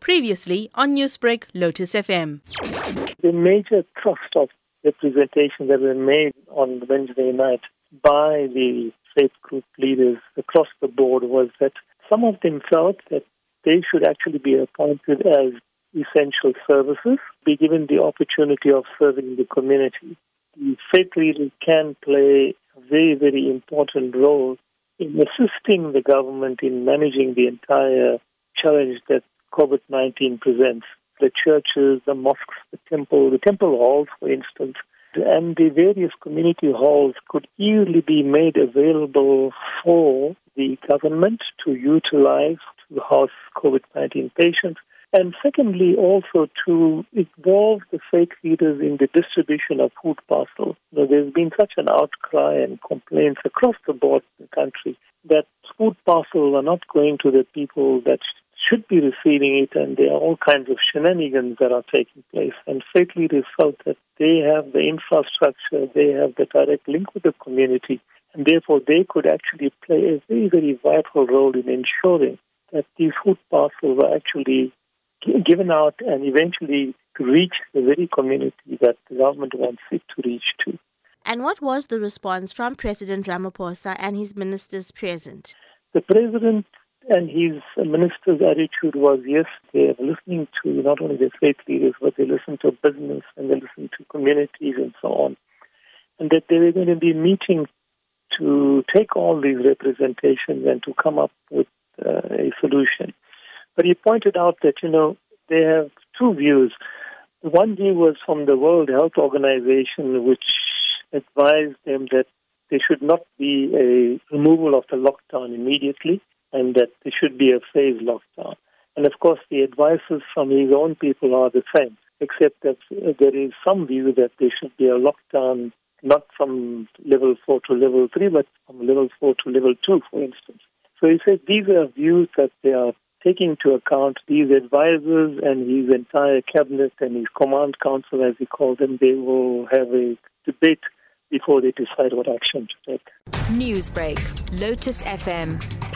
Previously on Newsbreak, Lotus FM. The major thrust of representation that were made on Wednesday night by the faith group leaders across the board was that some of them felt that they should actually be appointed as essential services, be given the opportunity of serving the community. The faith leaders can play a very, very important role in assisting the government in managing the entire challenge that COVID 19 presents. The churches, the mosques, the temple, the temple halls, for instance, and the various community halls could easily be made available for the government to utilize to house COVID 19 patients. And secondly, also to involve the faith leaders in the distribution of food parcels. Know, there's been such an outcry and complaints across the board in the country that food parcels are not going to the people that should be receiving it, and there are all kinds of shenanigans that are taking place. And faith leaders felt that they have the infrastructure, they have the direct link with the community, and therefore they could actually play a very, very vital role in ensuring that these food parcels are actually given out and eventually reach the very community that the government wants it to reach to. And what was the response from President Ramaphosa and his ministers present? The president and his minister's attitude was yes, they're listening to not only the faith leaders, but they listen to business and they listen to communities and so on. And that they were going to be meeting to take all these representations and to come up with uh, a solution. But he pointed out that, you know, they have two views. One view was from the World Health Organization, which advised them that there should not be a removal of the lockdown immediately and that there should be a phased lockdown. And of course, the advices from his own people are the same, except that there is some view that there should be a lockdown not from level 4 to level 3, but from level 4 to level 2, for instance. So he says these are views that they are taking into account these advisors and his entire cabinet and his command council, as he called them, they will have a debate before they decide what action to take. Newsbreak, Lotus FM,